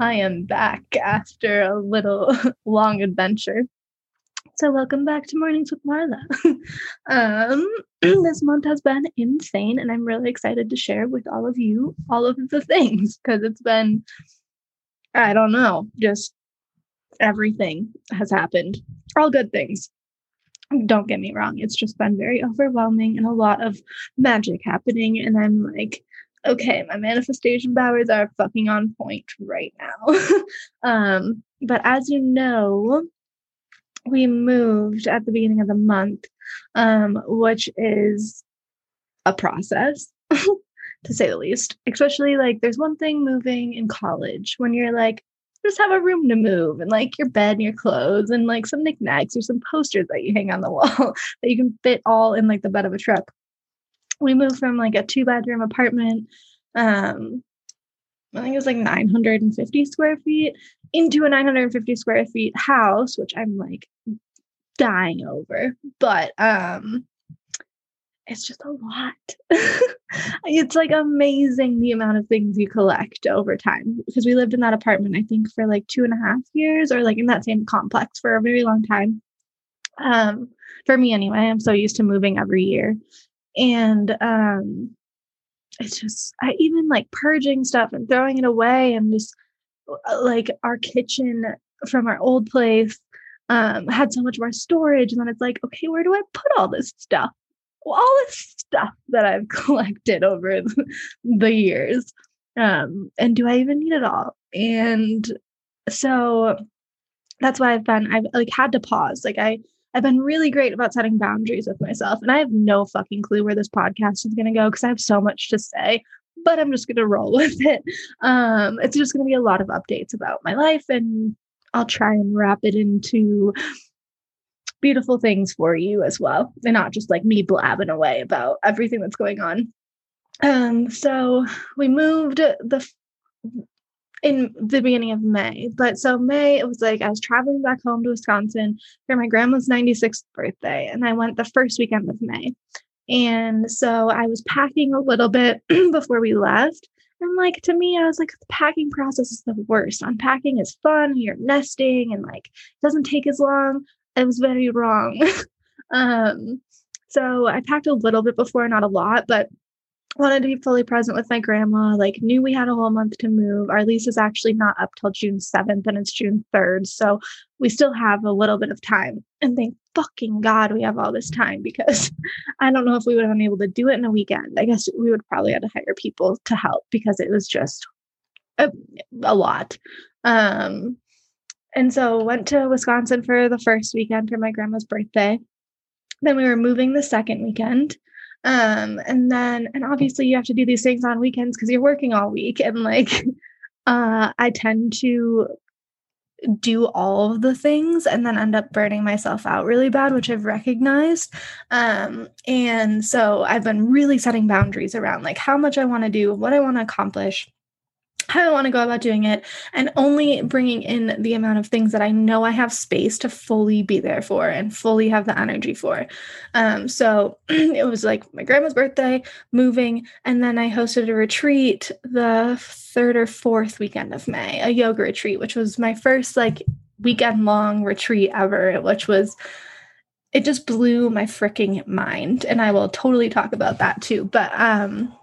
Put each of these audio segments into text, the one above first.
I am back after a little long adventure. So, welcome back to Mornings with Marla. um, this month has been insane, and I'm really excited to share with all of you all of the things because it's been, I don't know, just everything has happened. All good things. Don't get me wrong, it's just been very overwhelming and a lot of magic happening. And I'm like, okay, my manifestation powers are fucking on point right now. um, but as you know, we moved at the beginning of the month, um, which is a process. to say the least, especially like there's one thing moving in college when you're like, just have a room to move and like your bed and your clothes and like some knickknacks or some posters that you hang on the wall that you can fit all in like the bed of a truck we moved from like a two bedroom apartment um i think it was like 950 square feet into a 950 square feet house which i'm like dying over. But um it's just a lot. It's like amazing the amount of things you collect over time because we lived in that apartment i think for like two and a half years or like in that same complex for a very long time. Um for me anyway i'm so used to moving every year and um it's just I even like purging stuff and throwing it away and just uh, like our kitchen from our old place um had so much more storage and then it's like okay where do I put all this stuff? Well, all this stuff that I've collected over the years um and do I even need it all? And so that's why I've been I've like had to pause like I I've been really great about setting boundaries with myself. And I have no fucking clue where this podcast is going to go because I have so much to say, but I'm just going to roll with it. Um, it's just going to be a lot of updates about my life, and I'll try and wrap it into beautiful things for you as well, and not just like me blabbing away about everything that's going on. Um, so we moved the in the beginning of May. But so May, it was like I was traveling back home to Wisconsin for my grandma's 96th birthday, and I went the first weekend of May. And so I was packing a little bit before we left. And like to me, I was like, the packing process is the worst. Unpacking is fun, you're nesting, and like it doesn't take as long. I was very wrong. um, so I packed a little bit before, not a lot, but wanted to be fully present with my grandma, like knew we had a whole month to move. Our lease is actually not up till June 7th and it's June 3rd. So we still have a little bit of time. And thank fucking God we have all this time because I don't know if we would have been able to do it in a weekend. I guess we would probably have to hire people to help because it was just a, a lot. Um, and so went to Wisconsin for the first weekend for my grandma's birthday. Then we were moving the second weekend. Um, and then, and obviously you have to do these things on weekends because you're working all week. And like, uh, I tend to do all of the things and then end up burning myself out really bad, which I've recognized. Um, and so I've been really setting boundaries around like how much I want to do, what I want to accomplish how I want to go about doing it, and only bringing in the amount of things that I know I have space to fully be there for and fully have the energy for. Um, so it was like my grandma's birthday, moving, and then I hosted a retreat the third or fourth weekend of May, a yoga retreat, which was my first like weekend long retreat ever, which was it just blew my freaking mind and i will totally talk about that too but um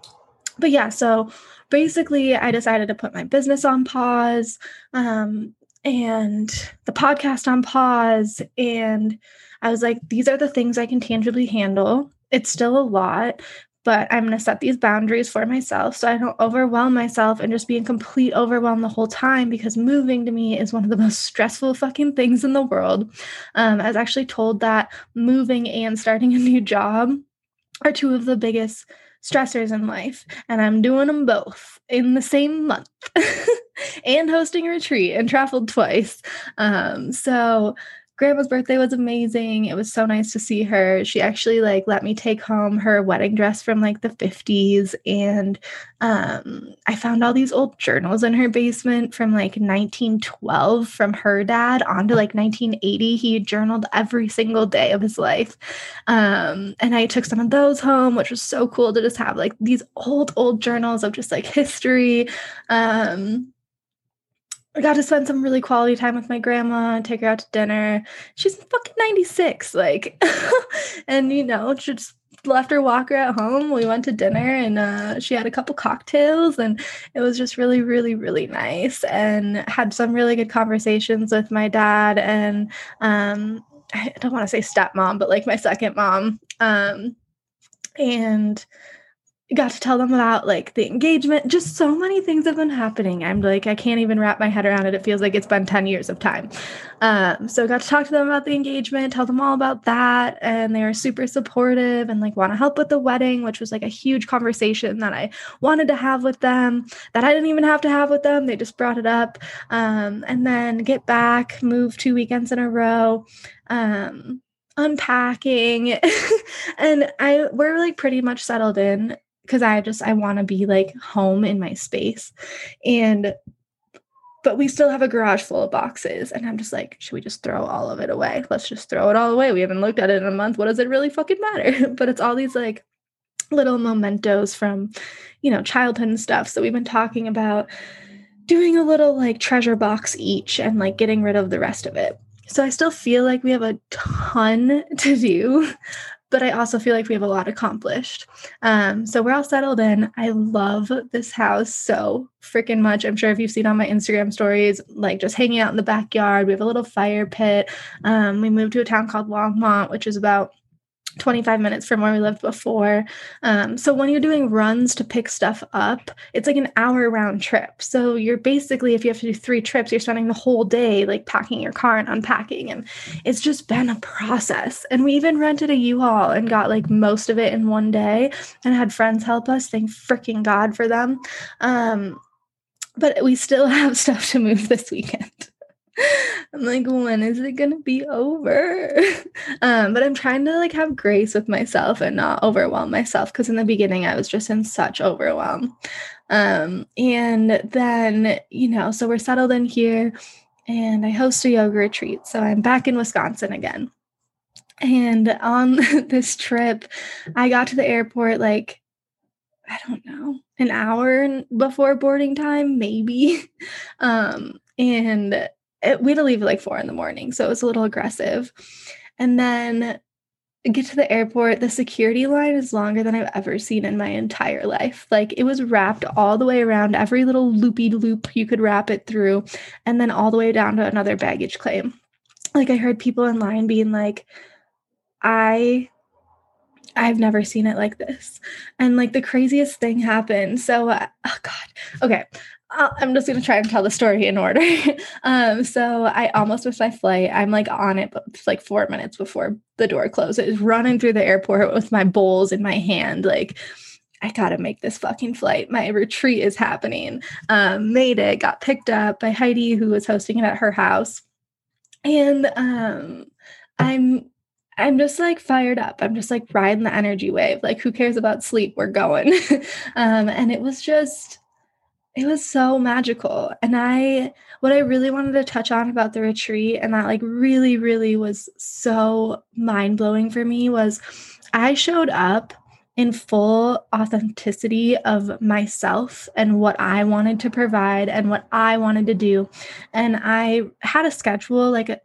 but yeah so basically, I decided to put my business on pause um, and the podcast on pause. And I was like, these are the things I can tangibly handle. It's still a lot, but I'm going to set these boundaries for myself so I don't overwhelm myself and just be in complete overwhelm the whole time because moving to me is one of the most stressful fucking things in the world. Um, I was actually told that moving and starting a new job are two of the biggest stressors in life, and I'm doing them both in the same month and hosting a retreat and traveled twice. Um, so grandma's birthday was amazing. It was so nice to see her. She actually like let me take home her wedding dress from like the 50s and um I found all these old journals in her basement from like 1912 from her dad on to like 1980. He journaled every single day of his life. Um and I took some of those home, which was so cool to just have like these old old journals of just like history. Um I got to spend some really quality time with my grandma, take her out to dinner. She's fucking 96, like, and you know, just left her walker at home. We went to dinner and uh, she had a couple cocktails, and it was just really, really, really nice. And had some really good conversations with my dad and um, I don't want to say stepmom, but like my second mom. Um, and got to tell them about like the engagement. Just so many things have been happening. I'm like, I can't even wrap my head around it. It feels like it's been 10 years of time. Um, so got to talk to them about the engagement, tell them all about that. And they were super supportive and like want to help with the wedding, which was like a huge conversation that I wanted to have with them that I didn't even have to have with them. They just brought it up. Um, and then get back, move two weekends in a row. Um, unpacking and i we're like pretty much settled in because I just I want to be like home in my space. And but we still have a garage full of boxes and I'm just like, should we just throw all of it away? Let's just throw it all away. We haven't looked at it in a month. What does it really fucking matter? but it's all these like little mementos from, you know, childhood and stuff. So we've been talking about doing a little like treasure box each and like getting rid of the rest of it. So I still feel like we have a ton to do, but I also feel like we have a lot accomplished. Um, so we're all settled in. I love this house so freaking much. I'm sure if you've seen on my Instagram stories, like just hanging out in the backyard, we have a little fire pit. Um, we moved to a town called Longmont, which is about 25 minutes from where we lived before. Um, so when you're doing runs to pick stuff up, it's like an hour round trip. So you're basically, if you have to do three trips, you're spending the whole day like packing your car and unpacking. And it's just been a process. And we even rented a U-Haul and got like most of it in one day and had friends help us. Thank freaking God for them. Um, but we still have stuff to move this weekend. I'm like, when is it gonna be over? um, but I'm trying to like have grace with myself and not overwhelm myself because in the beginning I was just in such overwhelm. Um, and then, you know, so we're settled in here and I host a yoga retreat. So I'm back in Wisconsin again. And on this trip, I got to the airport like I don't know, an hour before boarding time, maybe. Um, and it, we had to leave at like four in the morning, so it was a little aggressive. And then get to the airport, the security line is longer than I've ever seen in my entire life. Like it was wrapped all the way around every little loopy loop you could wrap it through, and then all the way down to another baggage claim. Like I heard people in line being like, I I've never seen it like this. And like the craziest thing happened. So, uh, oh God. Okay. I'm just going to try and tell the story in order. um, so I almost missed my flight. I'm like on it, but it's like four minutes before the door closes, running through the airport with my bowls in my hand. Like, I gotta make this fucking flight. My retreat is happening. Um, made it, got picked up by Heidi, who was hosting it at her house. And um, I'm I'm just like fired up. I'm just like riding the energy wave. Like, who cares about sleep? We're going. um, and it was just it was so magical. And I, what I really wanted to touch on about the retreat and that like really, really was so mind blowing for me was I showed up in full authenticity of myself and what I wanted to provide and what I wanted to do. And I had a schedule, like a,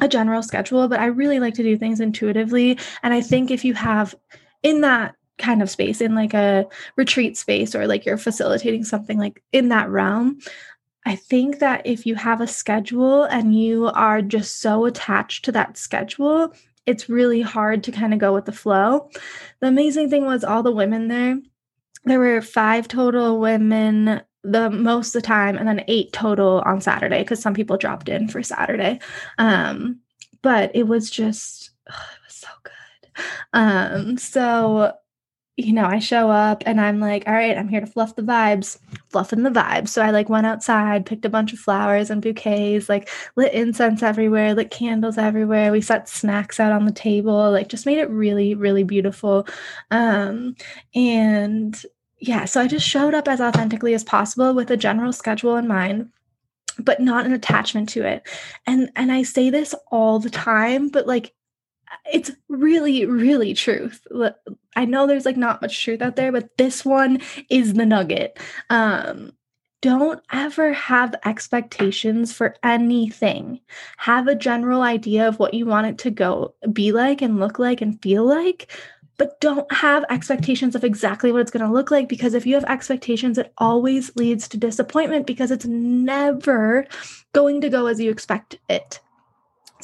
a general schedule, but I really like to do things intuitively. And I think if you have in that kind of space in like a retreat space or like you're facilitating something like in that realm I think that if you have a schedule and you are just so attached to that schedule, it's really hard to kind of go with the flow. The amazing thing was all the women there, there were five total women the most of the time and then eight total on Saturday because some people dropped in for Saturday. Um, but it was just it was so good. Um, so you know, I show up and I'm like, all right, I'm here to fluff the vibes, fluffing the vibes. So I like went outside, picked a bunch of flowers and bouquets, like lit incense everywhere, lit candles everywhere. We set snacks out on the table, like just made it really, really beautiful. Um, and yeah, so I just showed up as authentically as possible with a general schedule in mind but not an attachment to it. And and I say this all the time, but like it's really really truth i know there's like not much truth out there but this one is the nugget um don't ever have expectations for anything. Have a general idea of what you want it to go be like and look like and feel like, but don't have expectations of exactly what it's going to look like because if you have expectations, it always leads to disappointment because it's never going to go as you expect it.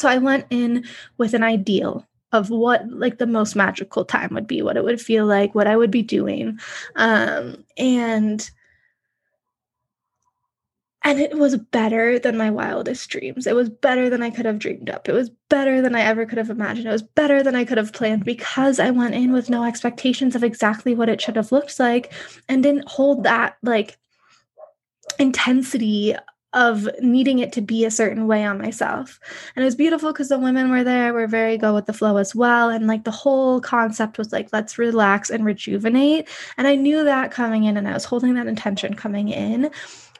So I went in with an ideal of what like the most magical time would be, what it would feel like, what I would be doing. Um, and and it was better than my wildest dreams. It was better than I could have dreamed up. It was better than I ever could have imagined. It was better than I could have planned because I went in with no expectations of exactly what it should have looked like and didn't hold that like intensity of needing it to be a certain way on myself. And it was beautiful because the women were there, were very go with the flow as well. And like the whole concept was like, let's relax and rejuvenate. And I knew that coming in and I was holding that intention coming in.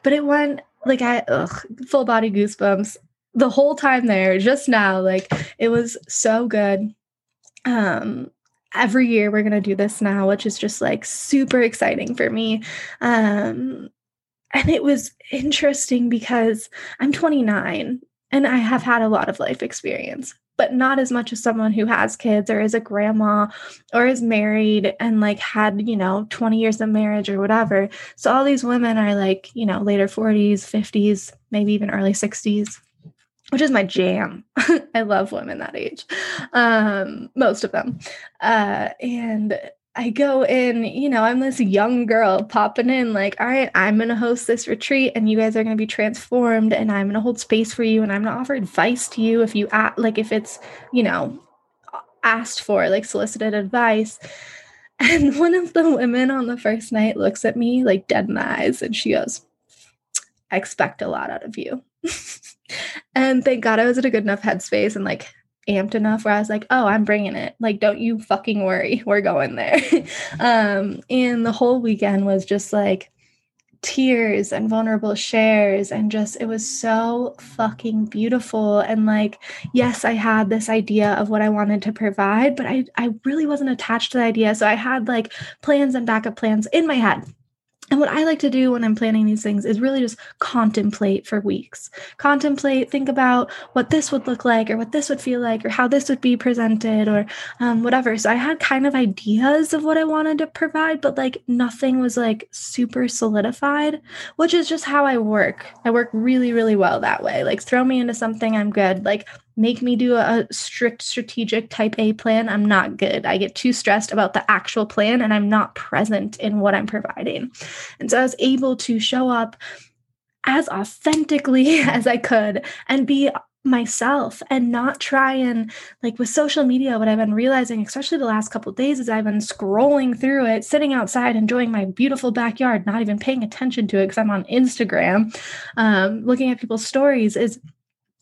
But it went like I ugh, full body goosebumps the whole time there, just now. Like it was so good. Um every year we're gonna do this now, which is just like super exciting for me. Um and it was interesting because I'm 29 and I have had a lot of life experience but not as much as someone who has kids or is a grandma or is married and like had, you know, 20 years of marriage or whatever. So all these women are like, you know, later 40s, 50s, maybe even early 60s which is my jam. I love women that age, um, most of them. Uh, and I go in, you know, I'm this young girl popping in, like, all right, I'm going to host this retreat and you guys are going to be transformed and I'm going to hold space for you and I'm going to offer advice to you if you, act, like, if it's, you know, asked for, like, solicited advice. And one of the women on the first night looks at me, like, dead in the eyes and she goes, I expect a lot out of you. and thank God I was in a good enough headspace and, like, amped enough where I was like, oh, I'm bringing it. Like, don't you fucking worry. We're going there. um, and the whole weekend was just like tears and vulnerable shares. And just, it was so fucking beautiful. And like, yes, I had this idea of what I wanted to provide, but I, I really wasn't attached to the idea. So I had like plans and backup plans in my head and what I like to do when I'm planning these things is really just contemplate for weeks. Contemplate, think about what this would look like, or what this would feel like, or how this would be presented, or um, whatever. So I had kind of ideas of what I wanted to provide, but like nothing was like super solidified, which is just how I work. I work really, really well that way. Like throw me into something, I'm good. Like make me do a, strict strategic type A plan, I'm not good. I get too stressed about the actual plan and I'm not present in what I'm providing. And so I was able to show up as authentically as I could and be myself and not try and like with social media what i've been realizing especially the last couple days is i've been scrolling through it sitting outside enjoying my beautiful backyard not even paying attention to it because i'm on instagram um, looking at people's stories is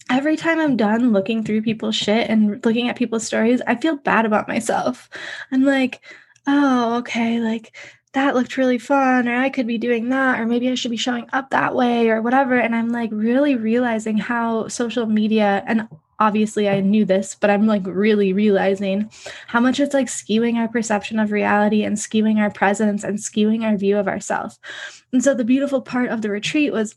every time I'm done looking through people's shit and looking at people's stories, I feel bad about myself. I'm like, oh, okay, like that looked really fun, or I could be doing that, or maybe I should be showing up that way, or whatever. And I'm like really realizing how social media, and obviously I knew this, but I'm like really realizing how much it's like skewing our perception of reality and skewing our presence and skewing our view of ourselves. And so the beautiful part of the retreat was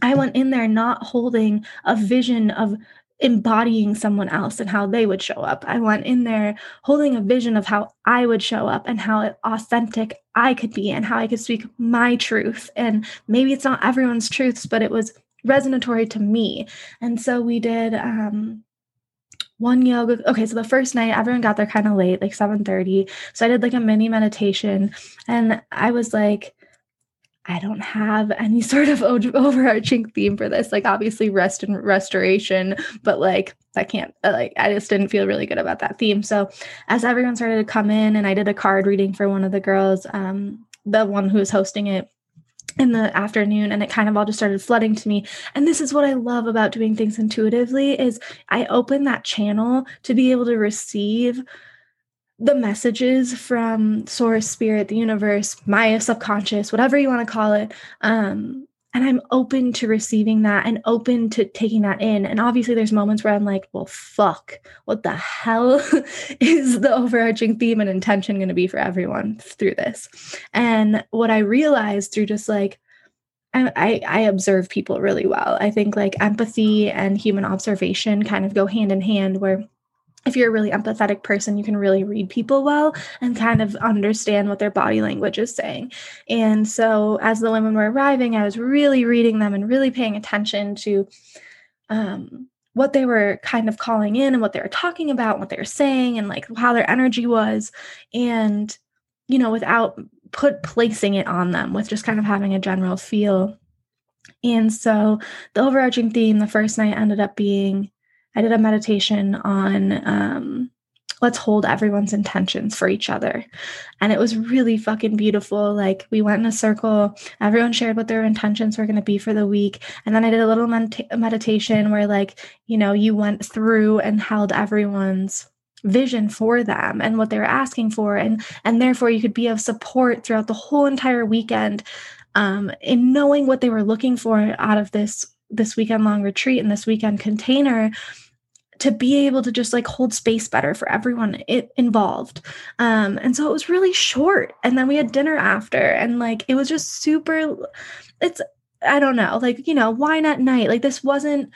I went in there not holding a vision of embodying someone else and how they would show up. I went in there holding a vision of how I would show up and how authentic I could be and how I could speak my truth. And maybe it's not everyone's truths, but it was resonatory to me. And so we did um one yoga okay so the first night everyone got there kind of late like 7 30 so i did like a mini meditation and i was like I don't have any sort of overarching theme for this. Like, obviously, rest and restoration, but like, I can't, uh, like, I just didn't feel really good about that theme. So, as everyone started to come in, and I did a card reading for one of the girls, um, the one who was hosting it in the afternoon and it kind of all just started flooding to me and this is what i love about doing things intuitively is i open that channel to be able to receive the messages from source spirit the universe my subconscious whatever you want to call it um and i'm open to receiving that and open to taking that in and obviously there's moments where i'm like well fuck what the hell is the overarching theme and intention going to be for everyone through this and what i realized through just like I, I observe people really well. I think like empathy and human observation kind of go hand in hand where if you're a really empathetic person, you can really read people well and kind of understand what their body language is saying. And so, as the women were arriving, I was really reading them and really paying attention to um, what they were kind of calling in and what they were talking about, what they were saying, and like how their energy was. And, you know, without put placing it on them, with just kind of having a general feel. And so, the overarching theme the first night ended up being I did a meditation on um, let's hold everyone's intentions for each other. And it was really fucking beautiful. Like we went in a circle, everyone shared what their intentions were going to be for the week. And then I did a little med- meditation where, like, you know, you went through and held everyone's vision for them and what they were asking for and and therefore you could be of support throughout the whole entire weekend um in knowing what they were looking for out of this this weekend long retreat and this weekend container to be able to just like hold space better for everyone it involved. Um and so it was really short and then we had dinner after and like it was just super it's i don't know like you know wine at night like this wasn't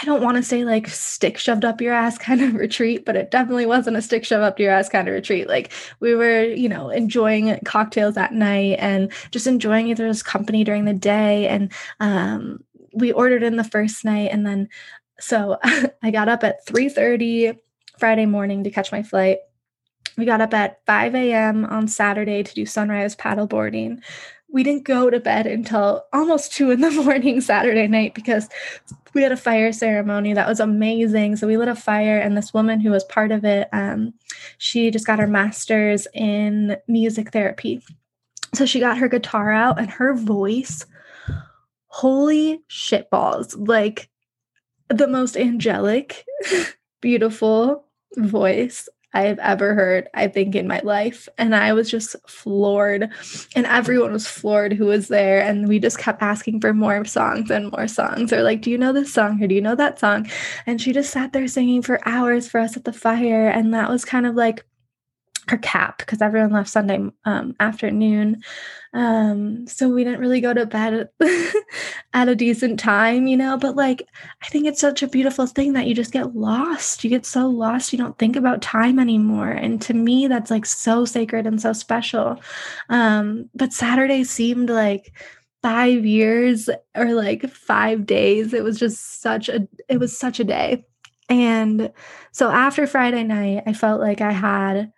I don't want to say like stick shoved up your ass kind of retreat, but it definitely wasn't a stick shoved up your ass kind of retreat. Like we were, you know, enjoying cocktails at night and just enjoying each other's company during the day. And um, we ordered in the first night, and then so I got up at 3:30 Friday morning to catch my flight. We got up at 5 a.m. on Saturday to do sunrise paddleboarding. We didn't go to bed until almost two in the morning Saturday night because we had a fire ceremony that was amazing. So we lit a fire, and this woman who was part of it, um, she just got her master's in music therapy. So she got her guitar out, and her voice, holy shitballs! Like the most angelic, beautiful voice I have ever heard, I think, in my life. And I was just floored. And everyone was floored who was there. And we just kept asking for more songs and more songs. Or like, do you know this song? Or do you know that song? And she just sat there singing for hours for us at the fire. And that was kind of like her cap because everyone left Sunday um, afternoon. Um, so we didn't really go to bed at a decent time, you know. But like, I think it's such a beautiful thing that you just get lost. You get so lost, you don't think about time anymore. And to me, that's like so sacred and so special. Um, but Saturday seemed like five years or like five days. It was just such a, it was such a day. And so after Friday night, I felt like I had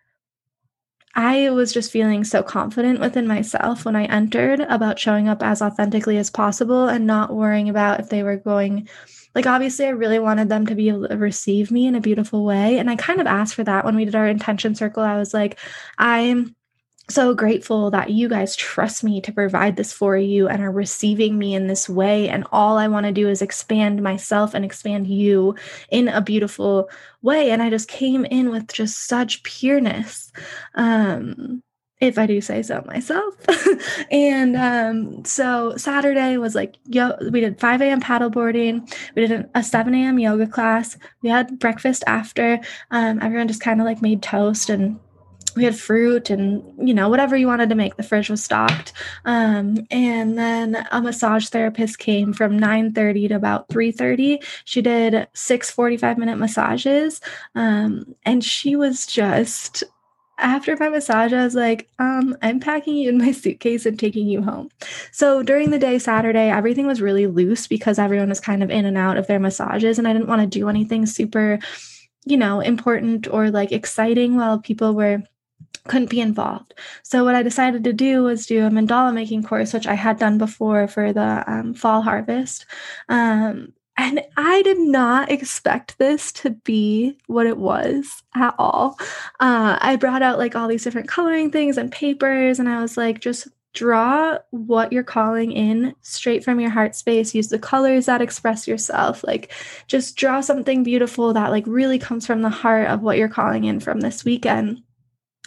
I was just feeling so confident within myself when I entered about showing up as authentically as possible and not worrying about if they were going like obviously I really wanted them to be able to receive me in a beautiful way and I kind of asked for that when we did our intention circle. I was like I'm so grateful that you guys trust me to provide this for you and are receiving me in this way. And all I want to do is expand myself and expand you in a beautiful way. And I just came in with just such pureness. Um, if I do say so myself. and um, so Saturday was like, yo, we did 5 a.m. paddleboarding. We did a 7 a.m. yoga class. We had breakfast after. Um, everyone just kind of like made toast and we had fruit and you know whatever you wanted to make the fridge was stocked. Um, and then a massage therapist came from 9.30 to about 3.30 she did six 45 minute massages. Um, and she was just after my massage, I was like, um, I'm packing you in my suitcase and taking you home. So during the day, Saturday, everything was really loose because everyone was kind of in and out of their massages, and I didn't want to do anything super, you know, important or like exciting while people were couldn't be involved. So what I decided to do was do a mandala making course, which I had done before for the um, fall harvest. Um, and I did not expect this to be what it was at all. Uh, I brought out like all these different coloring things and papers, and I was like, just draw what you're calling in straight from your heart space. Use the colors that express yourself. Like, just draw something beautiful that like really comes from the heart of what you're calling in from this weekend.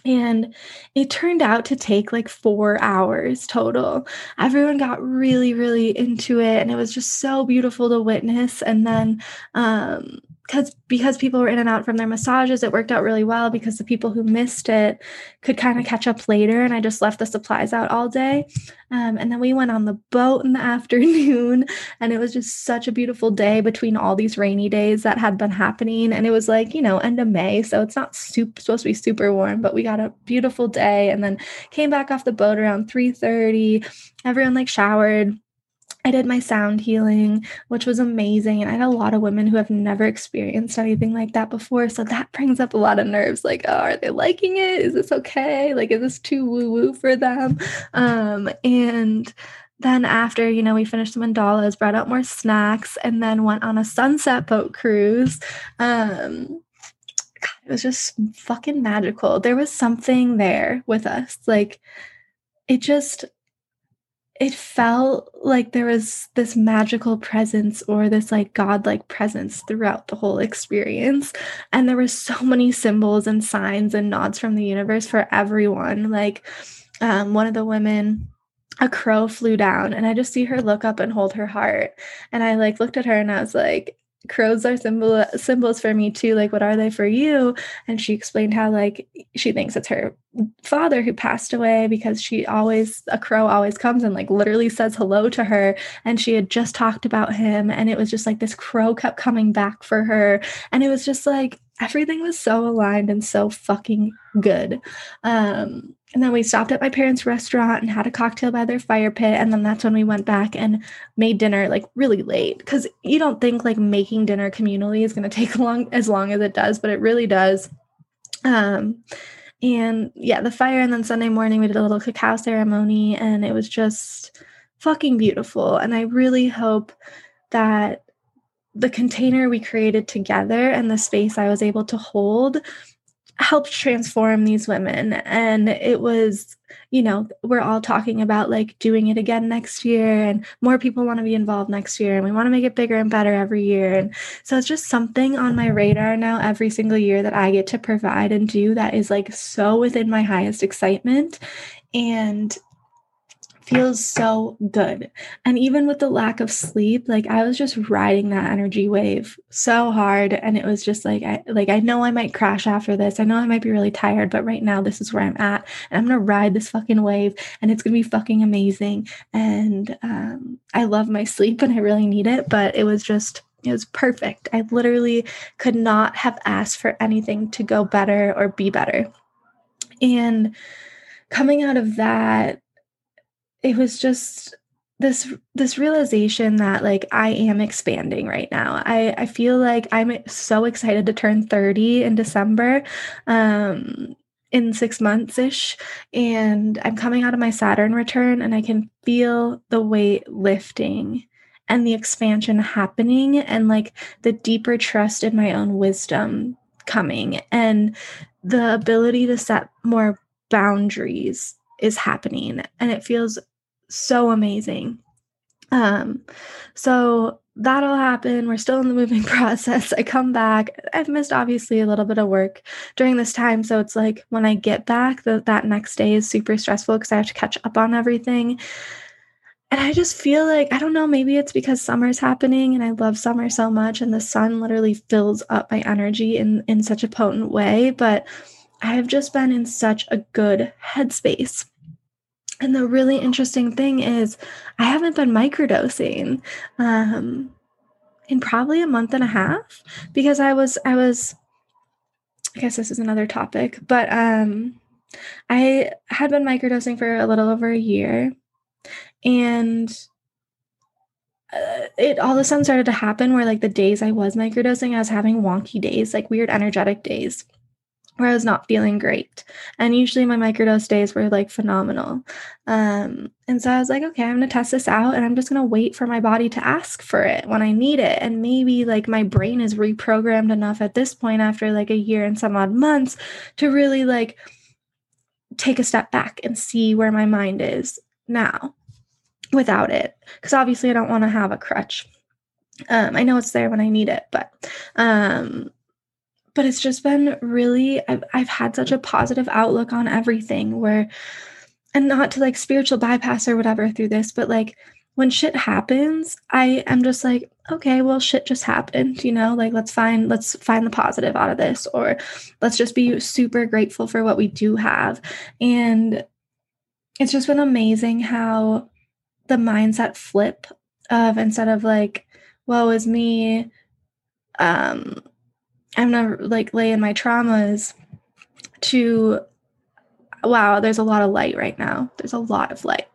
And it turned out to take like four hours total. Everyone got really, really into it. And it was just so beautiful to witness. And then um, because because people were in and out from their massages it worked out really well because the people who missed it could kind of catch up later and i just left the supplies out all day. Um, and then we went on the boat in the afternoon and it was just such a beautiful day between all these rainy days that had been happening and it was like you know end of may so it's not supposed to be super warm but we got a beautiful day and then came back off the boat around 3.30 everyone like showered I did my sound healing, which was amazing. And I had a lot of women who have never experienced anything like that before. So that brings up a lot of nerves like, oh, are they liking it? Is this okay? Like, is this too woo woo for them? Um, and then after, you know, we finished the mandalas, brought out more snacks, and then went on a sunset boat cruise. Um, God, it was just fucking magical. There was something there with us. Like, it just it felt like there was this magical presence or this like godlike presence throughout the whole experience. And there were so many symbols and signs and nods from the universe for everyone. Like um, one of the women a crow flew down and i just see her look up and hold her heart. And i like looked at her and i was like crows are symbol symbols for me too like what are they for you? And she explained how like she thinks it's her father who passed away because she always a crow always comes and like literally says hello to her. And she had just talked about him and it was just like this crow kept coming back for her. And it was just like everything was so aligned and so fucking good um and then we stopped at my parents' restaurant and had a cocktail by their fire pit. And then that's when we went back and made dinner like really late. Cause you don't think like making dinner communally is gonna take long as long as it does, but it really does. Um and yeah, the fire, and then Sunday morning we did a little cacao ceremony, and it was just fucking beautiful. And I really hope that the container we created together and the space I was able to hold helped transform these women. And it was you know we're all talking about like doing it again next year and more people want to be involved next year and we want to make it bigger and better every year. And so it's just something on my radar now every single year that i get to provide and do that is like so within my highest excitement. And feels so good. And even with the lack of sleep, like I was just riding that energy wave so hard and it was just like I like I know I might crash after this. I know I might be really tired, but right now this is where I'm at and I'm going to ride this fucking wave and it's going to be fucking amazing. And um I love my sleep and I really need it, but it was just it was perfect. I literally could not have asked for anything to go better or be better. And coming out of that it was just this this realization that like I am expanding right now. I I feel like I'm so excited to turn 30 in December. Um in 6 months ish and I'm coming out of my Saturn return and I can feel the weight lifting and the expansion happening and like the deeper trust in my own wisdom coming and the ability to set more boundaries is happening and it feels so amazing. Um, so that'll happen. We're still in the moving process. I come back. I've missed obviously a little bit of work during this time. So it's like when I get back, the, that next day is super stressful because I have to catch up on everything. And I just feel like, I don't know, maybe it's because summer's happening and I love summer so much and the sun literally fills up my energy in, in such a potent way. But I've just been in such a good headspace. And the really interesting thing is, I haven't been microdosing um, in probably a month and a half because I was, I was, I guess this is another topic, but um, I had been microdosing for a little over a year. And uh, it all of a sudden started to happen where, like, the days I was microdosing, I was having wonky days, like weird energetic days where I was not feeling great. And usually my microdose days were like phenomenal. Um, and so I was like, okay, I'm going to test this out and I'm just going to wait for my body to ask for it when I need it. And maybe like my brain is reprogrammed enough at this point after like a year and some odd months to really like take a step back and see where my mind is now without it. Because obviously I don't want to have a crutch. Um, I know it's there when I need it, but um, but it's just been really I've, I've had such a positive outlook on everything where and not to like spiritual bypass or whatever through this but like when shit happens i am just like okay, well shit just happened, you know, like let's find let's find the positive out of this or let's just be super grateful for what we do have. And it's just been amazing how the mindset flip of instead of like, woe is me, um, I'm not like laying my traumas to wow, there's a lot of light right now. There's a lot of light.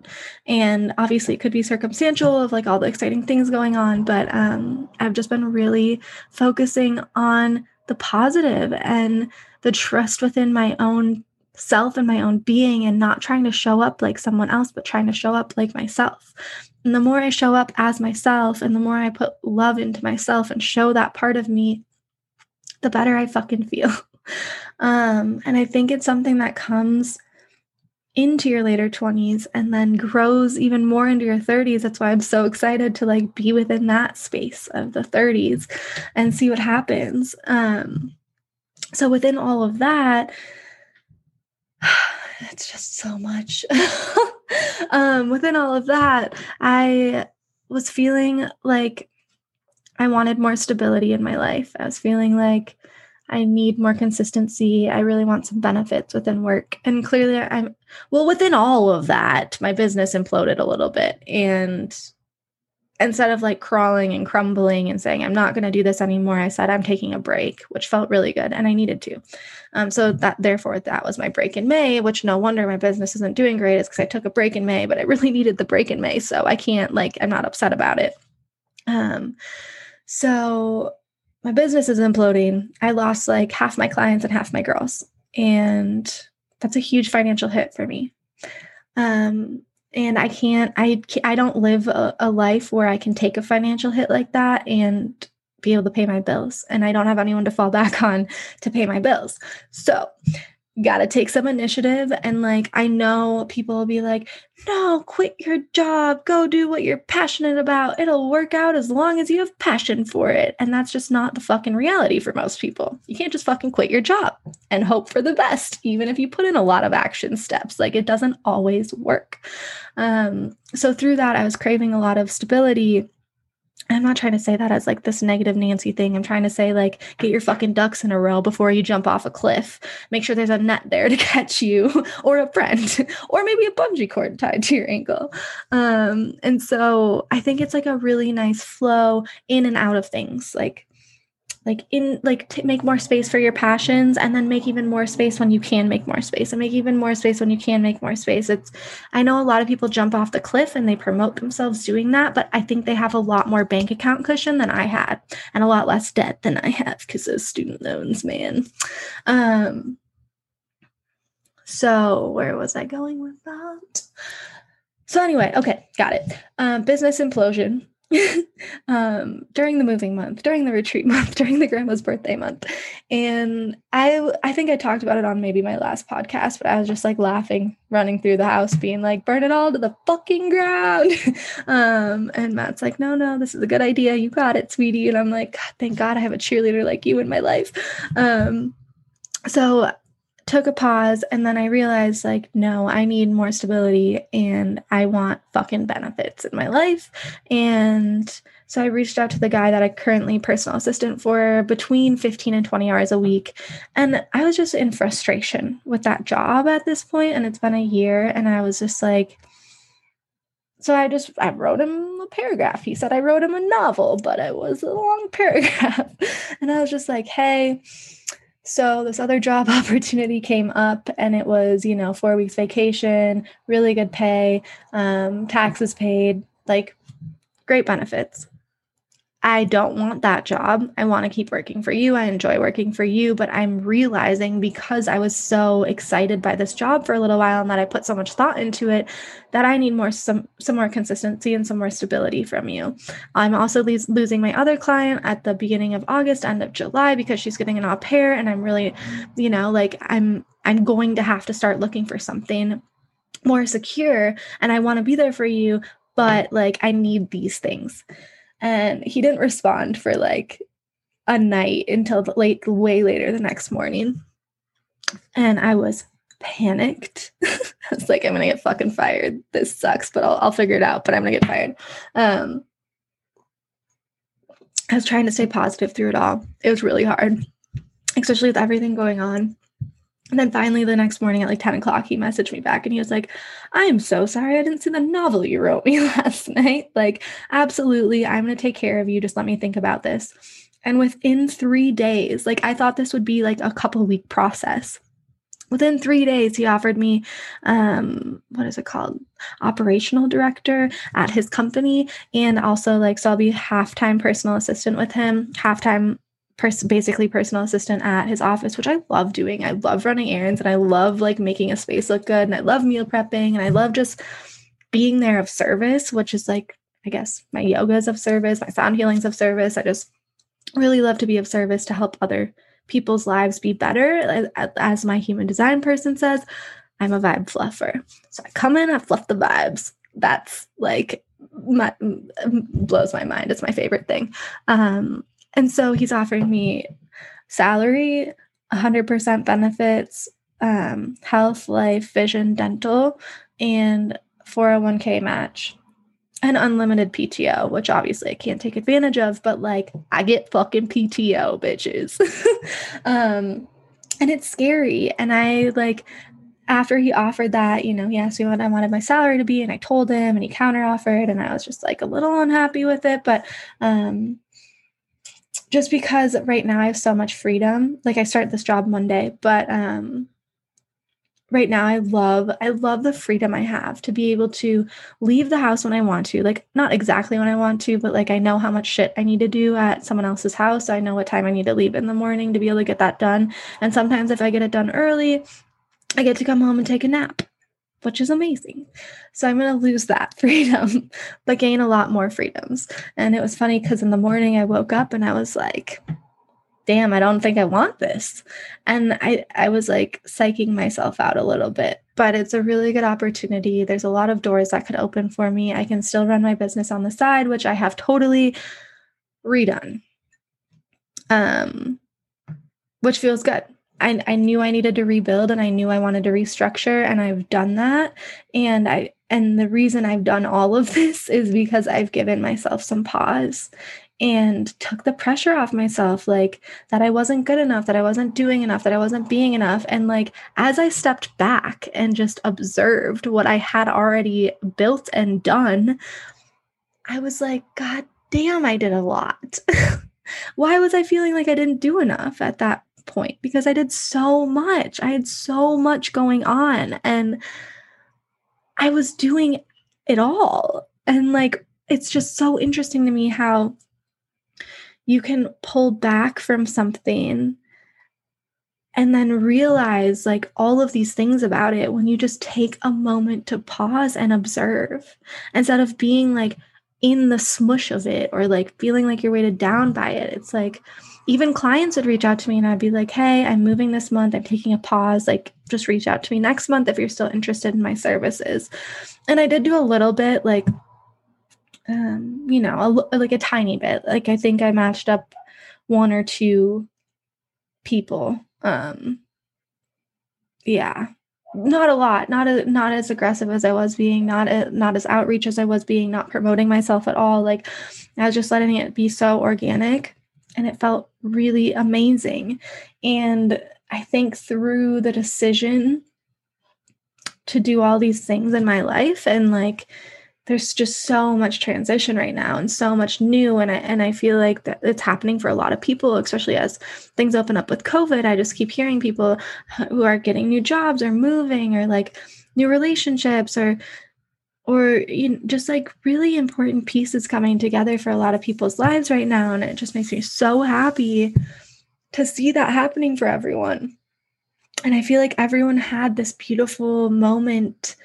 And obviously it could be circumstantial of like all the exciting things going on, but um I've just been really focusing on the positive and the trust within my own self and my own being and not trying to show up like someone else, but trying to show up like myself. And the more I show up as myself and the more I put love into myself and show that part of me, the better I fucking feel. Um, and I think it's something that comes into your later 20s and then grows even more into your 30s. That's why I'm so excited to like be within that space of the 30s and see what happens. Um, so within all of that, it's just so much. um, within all of that, I was feeling like I wanted more stability in my life. I was feeling like I need more consistency. I really want some benefits within work. And clearly, I'm well, within all of that, my business imploded a little bit. And instead of like crawling and crumbling and saying, I'm not going to do this anymore, I said, I'm taking a break, which felt really good. And I needed to. Um, so that, therefore, that was my break in May, which no wonder my business isn't doing great. is because I took a break in May, but I really needed the break in May. So I can't, like, I'm not upset about it. Um, so my business is imploding. I lost like half my clients and half my girls. And that's a huge financial hit for me. Um, and I can't, I, I don't live a, a life where I can take a financial hit like that and be able to pay my bills. And I don't have anyone to fall back on to pay my bills. So got to take some initiative. And like, I know people will be like, no, quit your job, go do what you're passionate about. It'll work out as long as you have passion for it. And that's just not the fucking reality for most people. You can't just fucking quit your job and hope for the best, even if you put in a lot of action steps. Like, it doesn't always work. Um, so, through that, I was craving a lot of stability I'm not trying to say that as like this negative Nancy thing. I'm trying to say like get your fucking ducks in a row before you jump off a cliff. Make sure there's a net there to catch you or a friend or maybe a bungee cord tied to your ankle. Um and so I think it's like a really nice flow in and out of things. Like like in like to make more space for your passions and then make even more space when you can make more space and make even more space when you can make more space. It's i know a lot of people jump off the cliff and they promote themselves doing that but i think they have a lot more bank account cushion than i had and a lot less debt than i have because of student loans man. Um so where was i going with that? So anyway okay got it. Um, business implosion um, during the moving month, during the retreat month, during the grandma's birthday month. And I I think I talked about it on maybe my last podcast, but I was just like laughing, running through the house, being like, burn it all to the fucking ground. um, and Matt's like, no, no, this is a good idea. You got it, sweetie. And I'm like, thank God I have a cheerleader like you in my life. Um, so took a pause and then I realized like no, I need more stability and I want fucking benefits in my life. And so I reached out to the guy that I currently personal assistant for between 15 and 20 hours a week. And I was just in frustration with that job at this point and it's been a year and I was just like so I just I wrote him a paragraph. He said I wrote him a novel, but it was a long paragraph. And I was just like, "Hey, so this other job opportunity came up and it was, you know, four weeks vacation, really good pay, um, taxes paid, like great benefits. I don't want that job. I want to keep working for you. I enjoy working for you, but I'm realizing because I was so excited by this job for a little while and that I put so much thought into it that I need more some some more consistency and some more stability from you. I'm also lo- losing my other client at the beginning of August, end of July because she's getting an au pair and I'm really, you know, like I'm I'm going to have to start looking for something more secure and I want to be there for you, but like I need these things. And he didn't respond for like a night until the late, way later the next morning. And I was panicked. I was like, I'm gonna get fucking fired. This sucks, but I'll, I'll figure it out. But I'm gonna get fired. Um, I was trying to stay positive through it all. It was really hard, especially with everything going on. And then finally, the next morning at like 10 o'clock, he messaged me back and he was like, I am so sorry I didn't see the novel you wrote me last night. Like, absolutely, I'm going to take care of you. Just let me think about this. And within three days, like, I thought this would be like a couple week process. Within three days, he offered me, um, what is it called? Operational director at his company. And also, like, so I'll be half time personal assistant with him, half time pers- basically personal assistant at his office, which I love doing. I love running errands and I love like making a space look good and I love meal prepping and I love just being there of service, which is like, I guess, my yoga's of service, my sound healing's of service. I just really love to be of service to help other people's lives be better. As my human design person says, I'm a vibe fluffer. So I come in, I fluff the vibes. That's like my blows my mind. It's my favorite thing. Um, and so he's offering me salary, 100% benefits, um, health, life, vision, dental, and 401k match and unlimited PTO, which obviously I can't take advantage of, but like I get fucking PTO, bitches. um, and it's scary. And I like, after he offered that, you know, he asked me what I wanted my salary to be, and I told him, and he counter offered, and I was just like a little unhappy with it. But um, just because right now I have so much freedom. Like I start this job Monday, but um right now I love I love the freedom I have to be able to leave the house when I want to. Like not exactly when I want to, but like I know how much shit I need to do at someone else's house. I know what time I need to leave in the morning to be able to get that done. And sometimes if I get it done early, I get to come home and take a nap which is amazing. So I'm going to lose that freedom, but gain a lot more freedoms. And it was funny because in the morning I woke up and I was like, damn, I don't think I want this. And I, I was like psyching myself out a little bit, but it's a really good opportunity. There's a lot of doors that could open for me. I can still run my business on the side, which I have totally redone. Um, which feels good. I, I knew I needed to rebuild and I knew I wanted to restructure and I've done that. And I and the reason I've done all of this is because I've given myself some pause and took the pressure off myself like that I wasn't good enough, that I wasn't doing enough, that I wasn't being enough. And like as I stepped back and just observed what I had already built and done, I was like, God damn, I did a lot. Why was I feeling like I didn't do enough at that point because I did so much. I had so much going on and I was doing it all. And like, it's just so interesting to me how you can pull back from something and then realize like all of these things about it when you just take a moment to pause and observe instead of being like in the smush of it or like feeling like you're weighted down by it. It's like, even clients would reach out to me and I'd be like, hey, I'm moving this month. I'm taking a pause. Like, just reach out to me next month if you're still interested in my services. And I did do a little bit, like, um, you know, a, like a tiny bit. Like, I think I matched up one or two people. Um, yeah, not a lot not a, not as aggressive as i was being not a, not as outreach as i was being not promoting myself at all like i was just letting it be so organic and it felt really amazing. And I think through the decision to do all these things in my life and like there's just so much transition right now and so much new and I, and I feel like that it's happening for a lot of people especially as things open up with covid I just keep hearing people who are getting new jobs or moving or like new relationships or or you know, just like really important pieces coming together for a lot of people's lives right now. And it just makes me so happy to see that happening for everyone. And I feel like everyone had this beautiful moment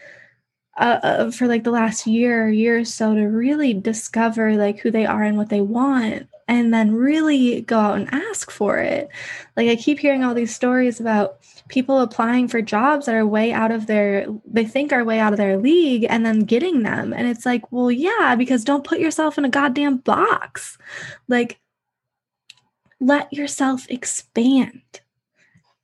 uh, for like the last year year or so to really discover like who they are and what they want and then really go out and ask for it. Like I keep hearing all these stories about people applying for jobs that are way out of their they think are way out of their league and then getting them. And it's like well yeah because don't put yourself in a goddamn box. Like let yourself expand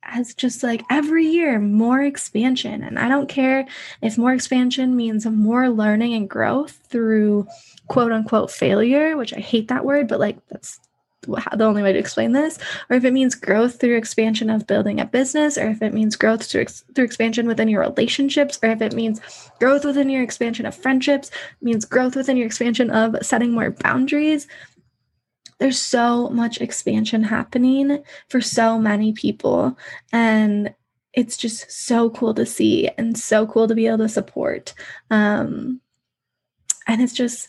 as just like every year more expansion. And I don't care if more expansion means more learning and growth through quote unquote failure, which I hate that word, but like that's the only way to explain this, or if it means growth through expansion of building a business, or if it means growth through, ex- through expansion within your relationships, or if it means growth within your expansion of friendships, means growth within your expansion of setting more boundaries. There's so much expansion happening for so many people. And it's just so cool to see and so cool to be able to support. Um, and it's just,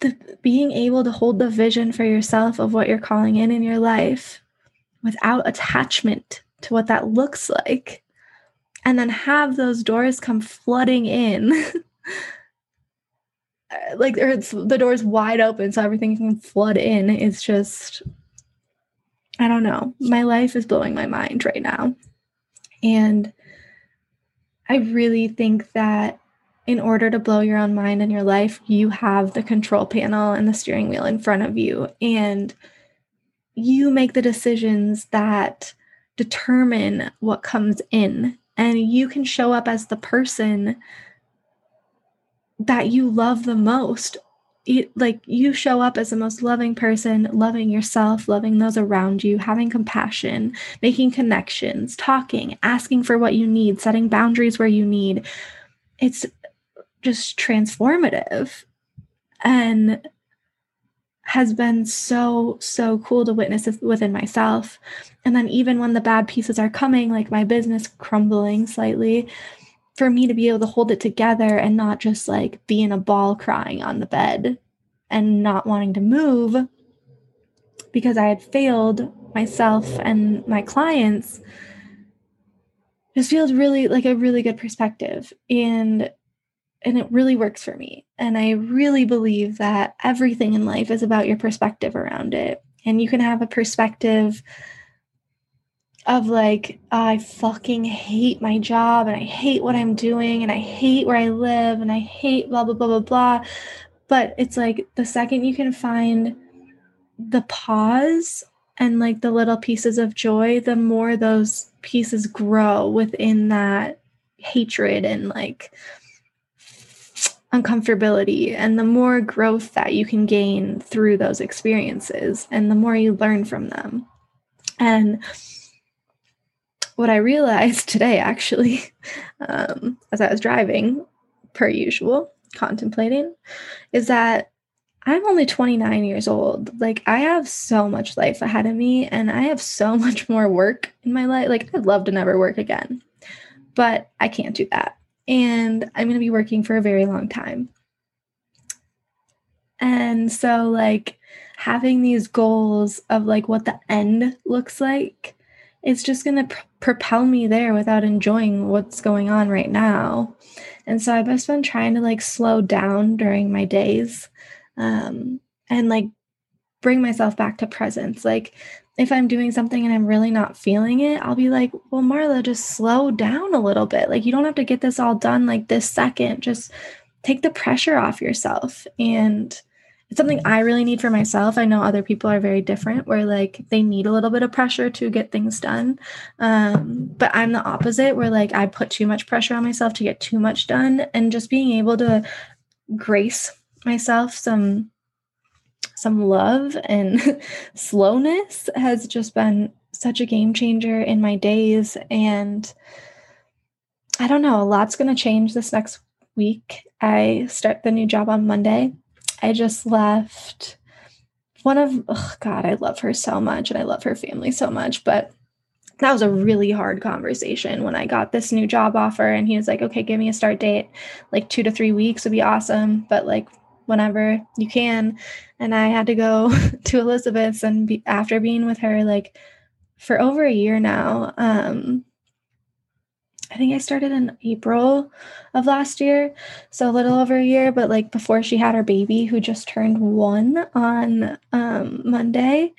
the being able to hold the vision for yourself of what you're calling in in your life without attachment to what that looks like and then have those doors come flooding in Uh, like it's the doors wide open so everything can flood in it's just i don't know my life is blowing my mind right now and i really think that in order to blow your own mind in your life, you have the control panel and the steering wheel in front of you. And you make the decisions that determine what comes in. And you can show up as the person that you love the most. Like you show up as the most loving person, loving yourself, loving those around you, having compassion, making connections, talking, asking for what you need, setting boundaries where you need. It's just transformative and has been so so cool to witness within myself and then even when the bad pieces are coming like my business crumbling slightly for me to be able to hold it together and not just like be in a ball crying on the bed and not wanting to move because i had failed myself and my clients just feels really like a really good perspective and and it really works for me. And I really believe that everything in life is about your perspective around it. And you can have a perspective of like, I fucking hate my job and I hate what I'm doing and I hate where I live and I hate blah, blah, blah, blah, blah. But it's like the second you can find the pause and like the little pieces of joy, the more those pieces grow within that hatred and like uncomfortability and the more growth that you can gain through those experiences and the more you learn from them. And what I realized today, actually, um, as I was driving, per usual, contemplating, is that I'm only 29 years old. Like, I have so much life ahead of me, and I have so much more work in my life. Like, I'd love to never work again, but I can't do that and I'm going to be working for a very long time. And so, like, having these goals of like what the end looks like, it's just going to pr- propel me there without enjoying what's going on right now. And so, I've just been trying to like slow down during my days um, and like bring myself back to presence. Like, if I'm doing something and I'm really not feeling it, I'll be like, well, Marla, just slow down a little bit. Like, you don't have to get this all done like this second. Just take the pressure off yourself. And it's something I really need for myself. I know other people are very different, where like they need a little bit of pressure to get things done. Um, but I'm the opposite, where like I put too much pressure on myself to get too much done. And just being able to grace myself some some love and slowness has just been such a game changer in my days. And I don't know, a lot's going to change this next week. I start the new job on Monday. I just left one of, oh God, I love her so much and I love her family so much. But that was a really hard conversation when I got this new job offer. And he was like, okay, give me a start date. Like two to three weeks would be awesome. But like whenever you can. And I had to go to Elizabeth's, and be, after being with her like for over a year now, um, I think I started in April of last year, so a little over a year, but like before she had her baby who just turned one on um, Monday.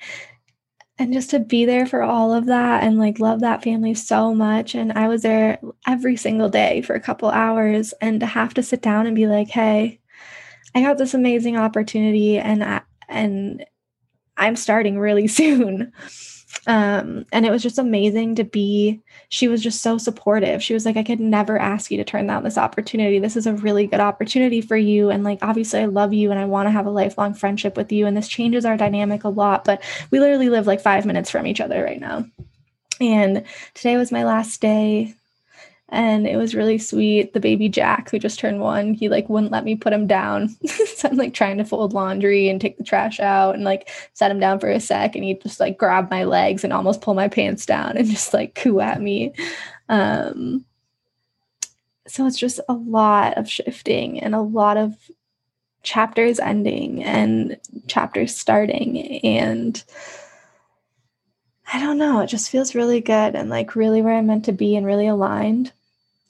And just to be there for all of that and like love that family so much. And I was there every single day for a couple hours and to have to sit down and be like, hey, I got this amazing opportunity and I, and I'm starting really soon. Um, and it was just amazing to be, she was just so supportive. She was like, I could never ask you to turn down this opportunity. This is a really good opportunity for you. And like, obviously, I love you and I want to have a lifelong friendship with you. And this changes our dynamic a lot, but we literally live like five minutes from each other right now. And today was my last day and it was really sweet. The baby Jack, who just turned one, he like wouldn't let me put him down. so I'm like trying to fold laundry and take the trash out and like set him down for a sec, and he just like grab my legs and almost pull my pants down and just like coo at me. Um, so it's just a lot of shifting and a lot of chapters ending and chapters starting and I don't know, it just feels really good and like really where I'm meant to be and really aligned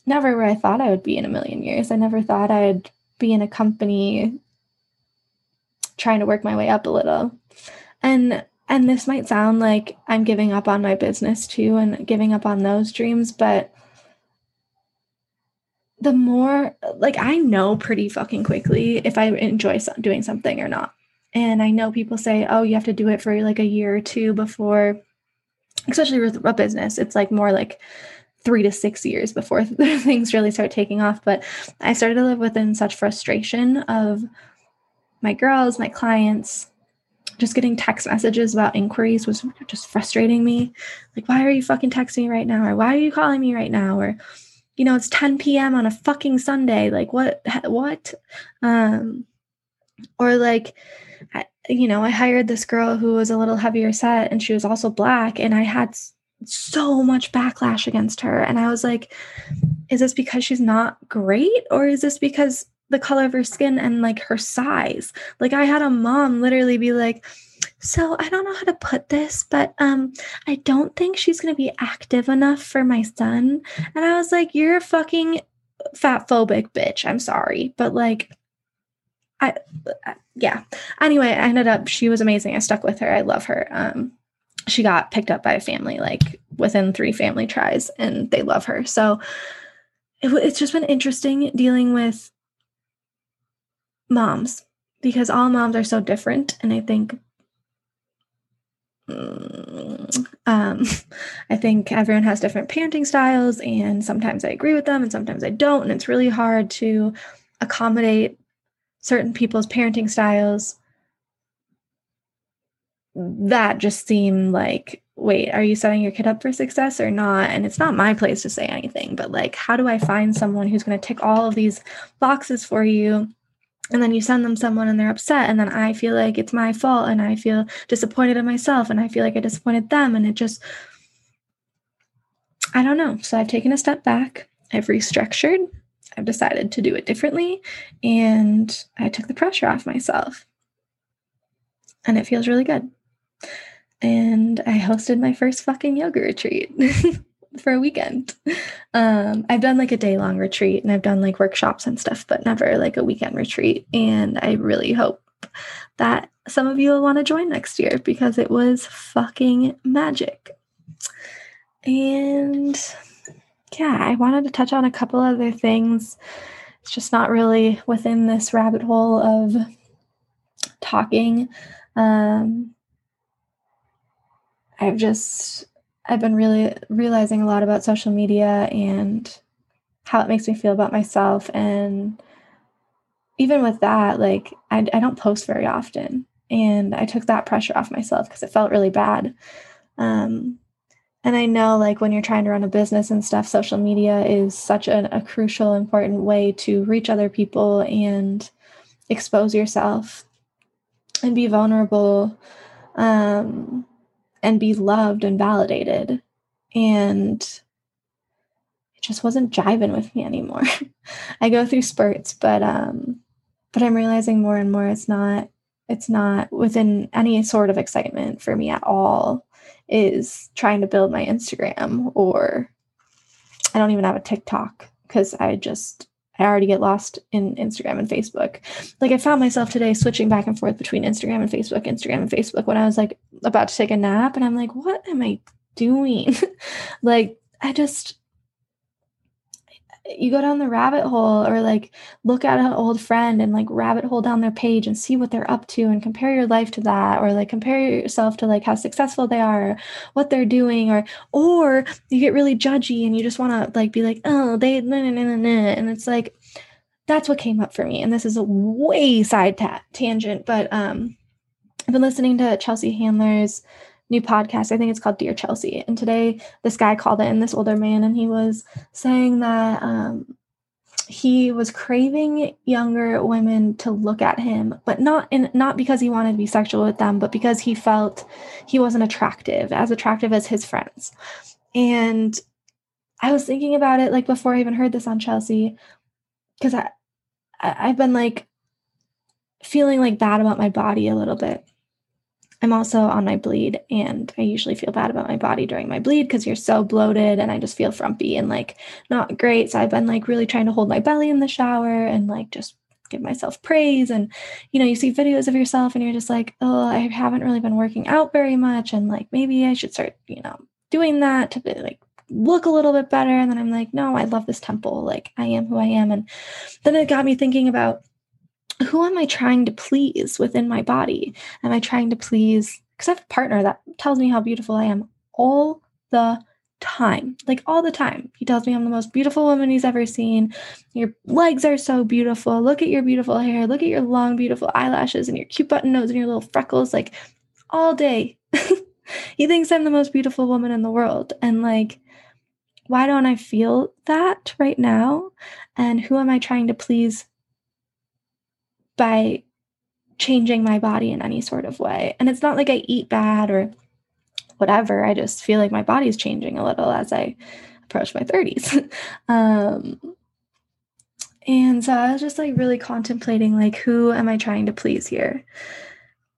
never where I thought I would be in a million years. I never thought I'd be in a company trying to work my way up a little. And and this might sound like I'm giving up on my business too and giving up on those dreams, but the more like I know pretty fucking quickly if I enjoy doing something or not. And I know people say, "Oh, you have to do it for like a year or two before especially with a business. It's like more like three to six years before things really start taking off. But I started to live within such frustration of my girls, my clients, just getting text messages about inquiries was just frustrating me. Like, why are you fucking texting me right now? Or why are you calling me right now? Or, you know, it's 10 p.m. on a fucking Sunday. Like, what, what? Um, or like, you know, I hired this girl who was a little heavier set and she was also black. And I had so much backlash against her. And I was like, is this because she's not great? Or is this because the color of her skin and like her size? Like I had a mom literally be like, so I don't know how to put this, but um I don't think she's to be active enough for my son. And I was like, you're a fucking fat phobic bitch. I'm sorry, but like I uh, yeah. Anyway, I ended up she was amazing. I stuck with her. I love her. Um she got picked up by a family like within three family tries and they love her so it, it's just been interesting dealing with moms because all moms are so different and i think mm, um, I think everyone has different parenting styles, and sometimes I agree with them, and sometimes I don't. And it's really hard to accommodate certain people's parenting styles that just seemed like wait are you setting your kid up for success or not? And it's not my place to say anything but like how do i find someone who's going to tick all of these boxes for you? And then you send them someone and they're upset and then i feel like it's my fault and i feel disappointed in myself and i feel like i disappointed them and it just i don't know. So i've taken a step back. I've restructured. I've decided to do it differently and i took the pressure off myself. And it feels really good and I hosted my first fucking yoga retreat for a weekend. Um, I've done like a day long retreat and I've done like workshops and stuff, but never like a weekend retreat. And I really hope that some of you will want to join next year because it was fucking magic. And yeah, I wanted to touch on a couple other things. It's just not really within this rabbit hole of talking. Um, I've just I've been really realizing a lot about social media and how it makes me feel about myself. And even with that like I, I don't post very often. And I took that pressure off myself because it felt really bad. Um, and I know like when you're trying to run a business and stuff social media is such an, a crucial important way to reach other people and expose yourself and be vulnerable. Um, and be loved and validated. And it just wasn't jiving with me anymore. I go through spurts, but um but I'm realizing more and more it's not it's not within any sort of excitement for me at all is trying to build my Instagram or I don't even have a TikTok because I just I already get lost in Instagram and Facebook. Like I found myself today switching back and forth between Instagram and Facebook, Instagram and Facebook when I was like about to take a nap and I'm like, what am I doing? like I just you go down the rabbit hole or like look at an old friend and like rabbit hole down their page and see what they're up to and compare your life to that or like compare yourself to like how successful they are what they're doing or or you get really judgy and you just want to like be like oh they nah, nah, nah, nah, and it's like that's what came up for me. And this is a way side ta- tangent but um i've been listening to chelsea handler's new podcast. I think it's called Dear Chelsea. And today, this guy called in, this older man, and he was saying that um, he was craving younger women to look at him, but not in not because he wanted to be sexual with them, but because he felt he wasn't attractive, as attractive as his friends. And I was thinking about it like before I even heard this on Chelsea, because I I've been like feeling like bad about my body a little bit I'm also on my bleed, and I usually feel bad about my body during my bleed because you're so bloated and I just feel frumpy and like not great. So I've been like really trying to hold my belly in the shower and like just give myself praise. And you know, you see videos of yourself and you're just like, oh, I haven't really been working out very much. And like maybe I should start, you know, doing that to like look a little bit better. And then I'm like, no, I love this temple. Like I am who I am. And then it got me thinking about who am I trying to please within my body? Am I trying to please? Because I have a partner that tells me how beautiful I am all the time, like all the time. He tells me I'm the most beautiful woman he's ever seen. Your legs are so beautiful. Look at your beautiful hair. Look at your long, beautiful eyelashes and your cute button nose and your little freckles, like all day. he thinks I'm the most beautiful woman in the world. And like, why don't I feel that right now? And who am I trying to please by changing my body in any sort of way. And it's not like I eat bad or whatever. I just feel like my body's changing a little as I approach my 30s. um, and so I was just like really contemplating like who am I trying to please here?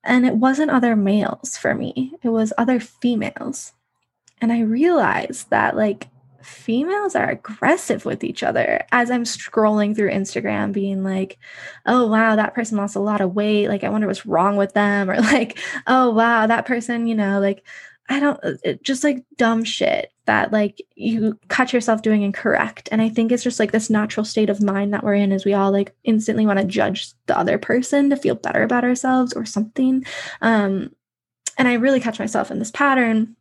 And it wasn't other males for me. It was other females. And I realized that like females are aggressive with each other as I'm scrolling through Instagram, being like, oh, wow, that person lost a lot of weight. Like, I wonder what's wrong with them. Or like, oh, wow, that person, you know, like, I don't, it, just like dumb shit that like you cut yourself doing incorrect. And I think it's just like this natural state of mind that we're in is we all like instantly want to judge the other person to feel better about ourselves or something. Um, and I really catch myself in this pattern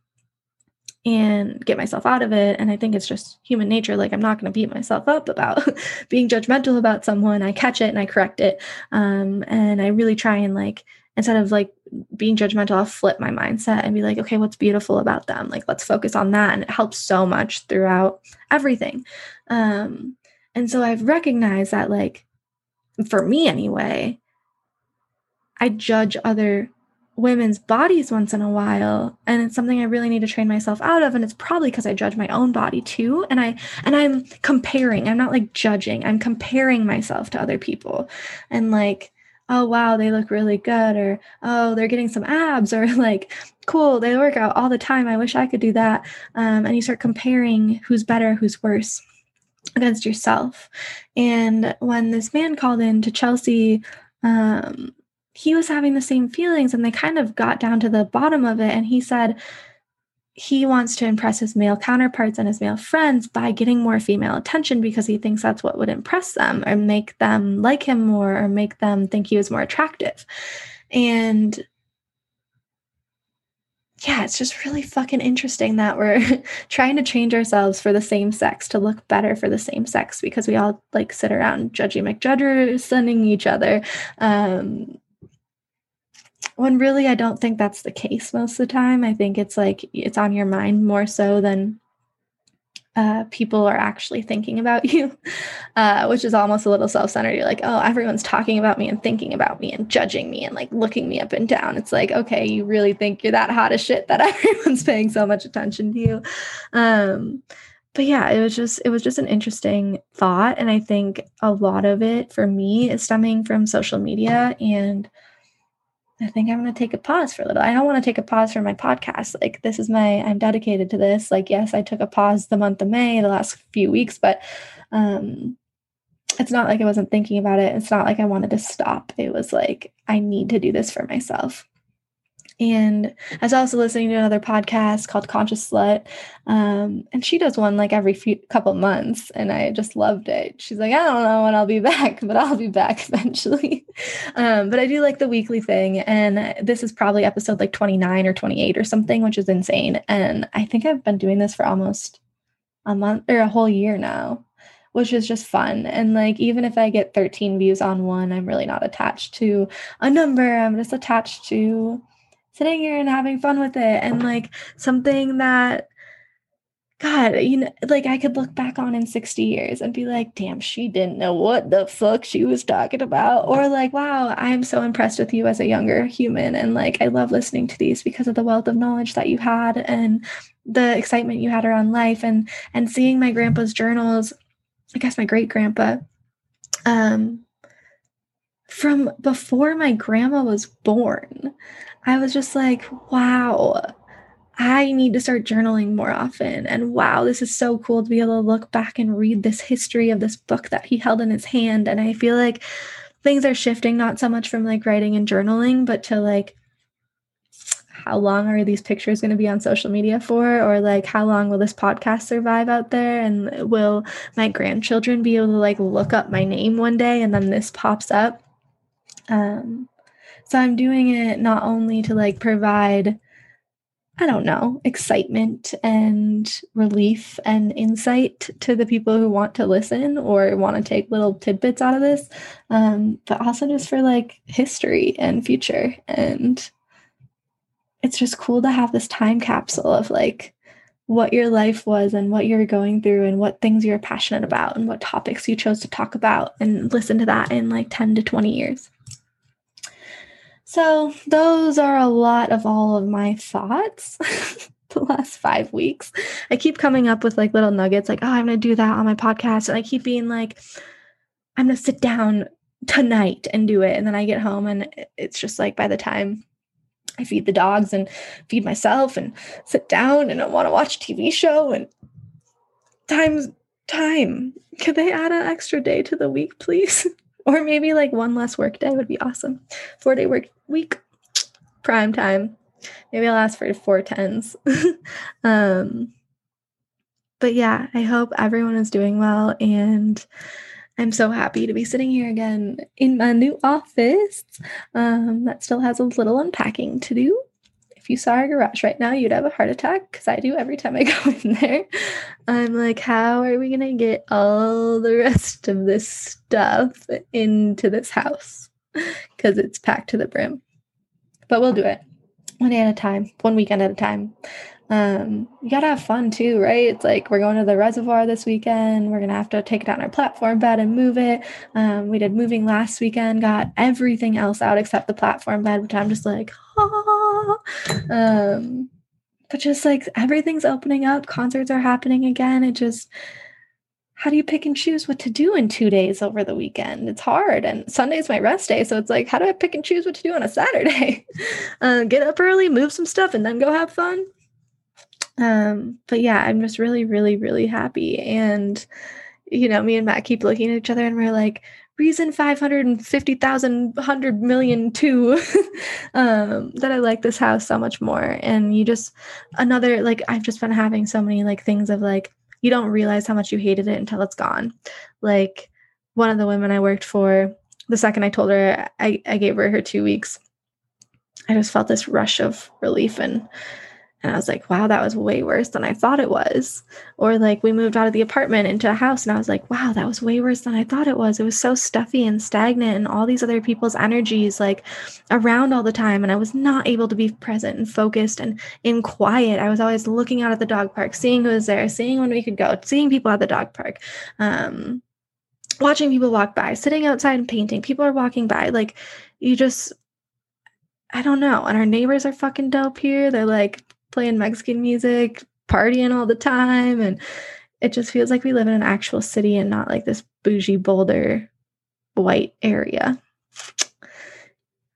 and get myself out of it. And I think it's just human nature. Like, I'm not going to beat myself up about being judgmental about someone. I catch it and I correct it. Um, and I really try and, like, instead of like being judgmental, I'll flip my mindset and be like, okay, what's beautiful about them? Like, let's focus on that. And it helps so much throughout everything. Um, and so I've recognized that, like, for me anyway, I judge other women's bodies once in a while and it's something i really need to train myself out of and it's probably because i judge my own body too and i and i'm comparing i'm not like judging i'm comparing myself to other people. And like oh wow they look really good or oh they're getting some abs or like cool they work out all the time i wish i could do that um, and you start comparing who's better who's worse against yourself. And when this man called in to chelsea um, he was having the same feelings and they kind of got down to the bottom of it and he said he wants to impress his male counterparts and his male friends by getting more female attention because he thinks that's what would impress them or make them like him more or make them think he was more attractive and yeah, it's just really fucking interesting that we're trying to change ourselves for the same sex to look better for the same sex because we all like sit around judgy McJudger sending each other. Um, when really I don't think that's the case most of the time. I think it's like it's on your mind more so than uh, people are actually thinking about you, uh, which is almost a little self centered. You're like, oh, everyone's talking about me and thinking about me and judging me and like looking me up and down. It's like, okay, you really think you're that hot as shit that everyone's paying so much attention to you. Um, but yeah, it was just it was just an interesting thought, and I think a lot of it for me is stemming from social media and I think I'm going to take a pause for a little. I don't want to take a pause for my podcast. Like, this is my, I'm dedicated to this. Like, yes, I took a pause the month of May, the last few weeks, but um, it's not like I wasn't thinking about it. It's not like I wanted to stop. It was like, I need to do this for myself. And I was also listening to another podcast called Conscious Slut. Um, and she does one like every few couple months. And I just loved it. She's like, I don't know when I'll be back, but I'll be back eventually. um, but I do like the weekly thing. And this is probably episode like 29 or 28 or something, which is insane. And I think I've been doing this for almost a month or a whole year now which is just fun. And like, even if I get 13 views on one, I'm really not attached to a number. I'm just attached to sitting here and having fun with it and like something that God, you know, like I could look back on in 60 years and be like, damn, she didn't know what the fuck she was talking about. Or like, wow, I'm so impressed with you as a younger human. And like, I love listening to these because of the wealth of knowledge that you had and the excitement you had around life and and seeing my grandpa's journals, I guess my great grandpa, um, from before my grandma was born. I was just like, wow, I need to start journaling more often. And wow, this is so cool to be able to look back and read this history of this book that he held in his hand. And I feel like things are shifting, not so much from like writing and journaling, but to like, how long are these pictures going to be on social media for? Or like, how long will this podcast survive out there? And will my grandchildren be able to like look up my name one day and then this pops up? Um, so I'm doing it not only to like provide, I don't know, excitement and relief and insight to the people who want to listen or want to take little tidbits out of this, um, but also just for like history and future. And it's just cool to have this time capsule of like, what your life was and what you're going through and what things you're passionate about and what topics you chose to talk about and listen to that in like 10 to 20 years. So, those are a lot of all of my thoughts the last five weeks. I keep coming up with like little nuggets, like, oh, I'm going to do that on my podcast. And I keep being like, I'm going to sit down tonight and do it. And then I get home and it's just like by the time I feed the dogs and feed myself and sit down and I want to watch a TV show and time's time. Could they add an extra day to the week, please? Or maybe like one less work day would be awesome. Four day work week, prime time. Maybe I'll ask for four tens. um, but yeah, I hope everyone is doing well. And I'm so happy to be sitting here again in my new office um, that still has a little unpacking to do you saw our garage right now, you'd have a heart attack because I do every time I go in there. I'm like, how are we going to get all the rest of this stuff into this house? Because it's packed to the brim. But we'll do it one day at a time, one weekend at a time um, you gotta have fun too, right? It's like we're going to the reservoir this weekend. We're gonna have to take down our platform bed and move it. Um, we did moving last weekend, got everything else out except the platform bed, which I'm just like, ah. Um, but just like everything's opening up, concerts are happening again. It just how do you pick and choose what to do in two days over the weekend? It's hard. And Sunday's my rest day. So it's like, how do I pick and choose what to do on a Saturday? uh, get up early, move some stuff, and then go have fun. Um, but yeah, I'm just really, really, really happy. And, you know, me and Matt keep looking at each other and we're like, reason 550,000, 100 million two, um, that I like this house so much more. And you just, another, like, I've just been having so many like things of like, you don't realize how much you hated it until it's gone. Like, one of the women I worked for, the second I told her I, I gave her her two weeks, I just felt this rush of relief and and I was like, wow, that was way worse than I thought it was. Or like we moved out of the apartment into a house and I was like, wow, that was way worse than I thought it was. It was so stuffy and stagnant and all these other people's energies like around all the time. And I was not able to be present and focused and in quiet. I was always looking out at the dog park, seeing who was there, seeing when we could go, seeing people at the dog park. Um, watching people walk by, sitting outside and painting. People are walking by. Like you just I don't know. And our neighbors are fucking dope here. They're like playing Mexican music, partying all the time. And it just feels like we live in an actual city and not like this bougie Boulder white area.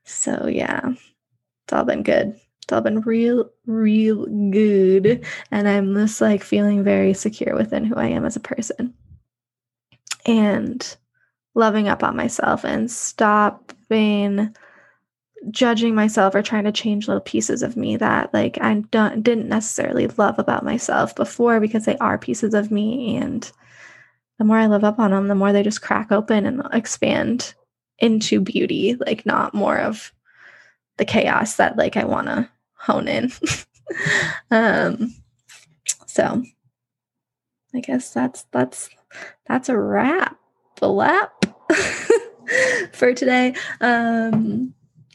So, yeah, it's all been good. It's all been real, real good. And I'm just like feeling very secure within who I am as a person. And loving up on myself and stopping judging myself or trying to change little pieces of me that like I don't didn't necessarily love about myself before because they are pieces of me and the more I live up on them, the more they just crack open and expand into beauty, like not more of the chaos that like I want to hone in. um so I guess that's that's that's a wrap. A lap for today. Um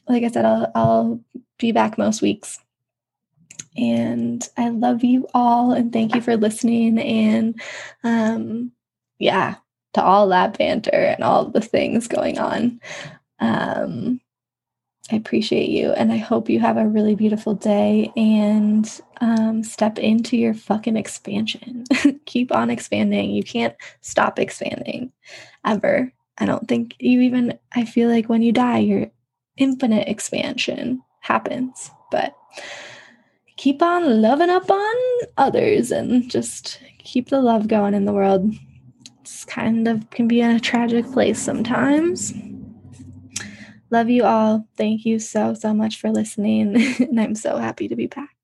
like I said, I'll I'll be back most weeks. And I love you all and thank you for listening. And um yeah, to all that banter and all the things going on. Um, I appreciate you and I hope you have a really beautiful day and um, step into your fucking expansion. Keep on expanding. You can't stop expanding ever. I don't think you even, I feel like when you die, your infinite expansion happens. But keep on loving up on others and just keep the love going in the world it's kind of can be in a tragic place sometimes. Love you all. Thank you so, so much for listening. and I'm so happy to be back.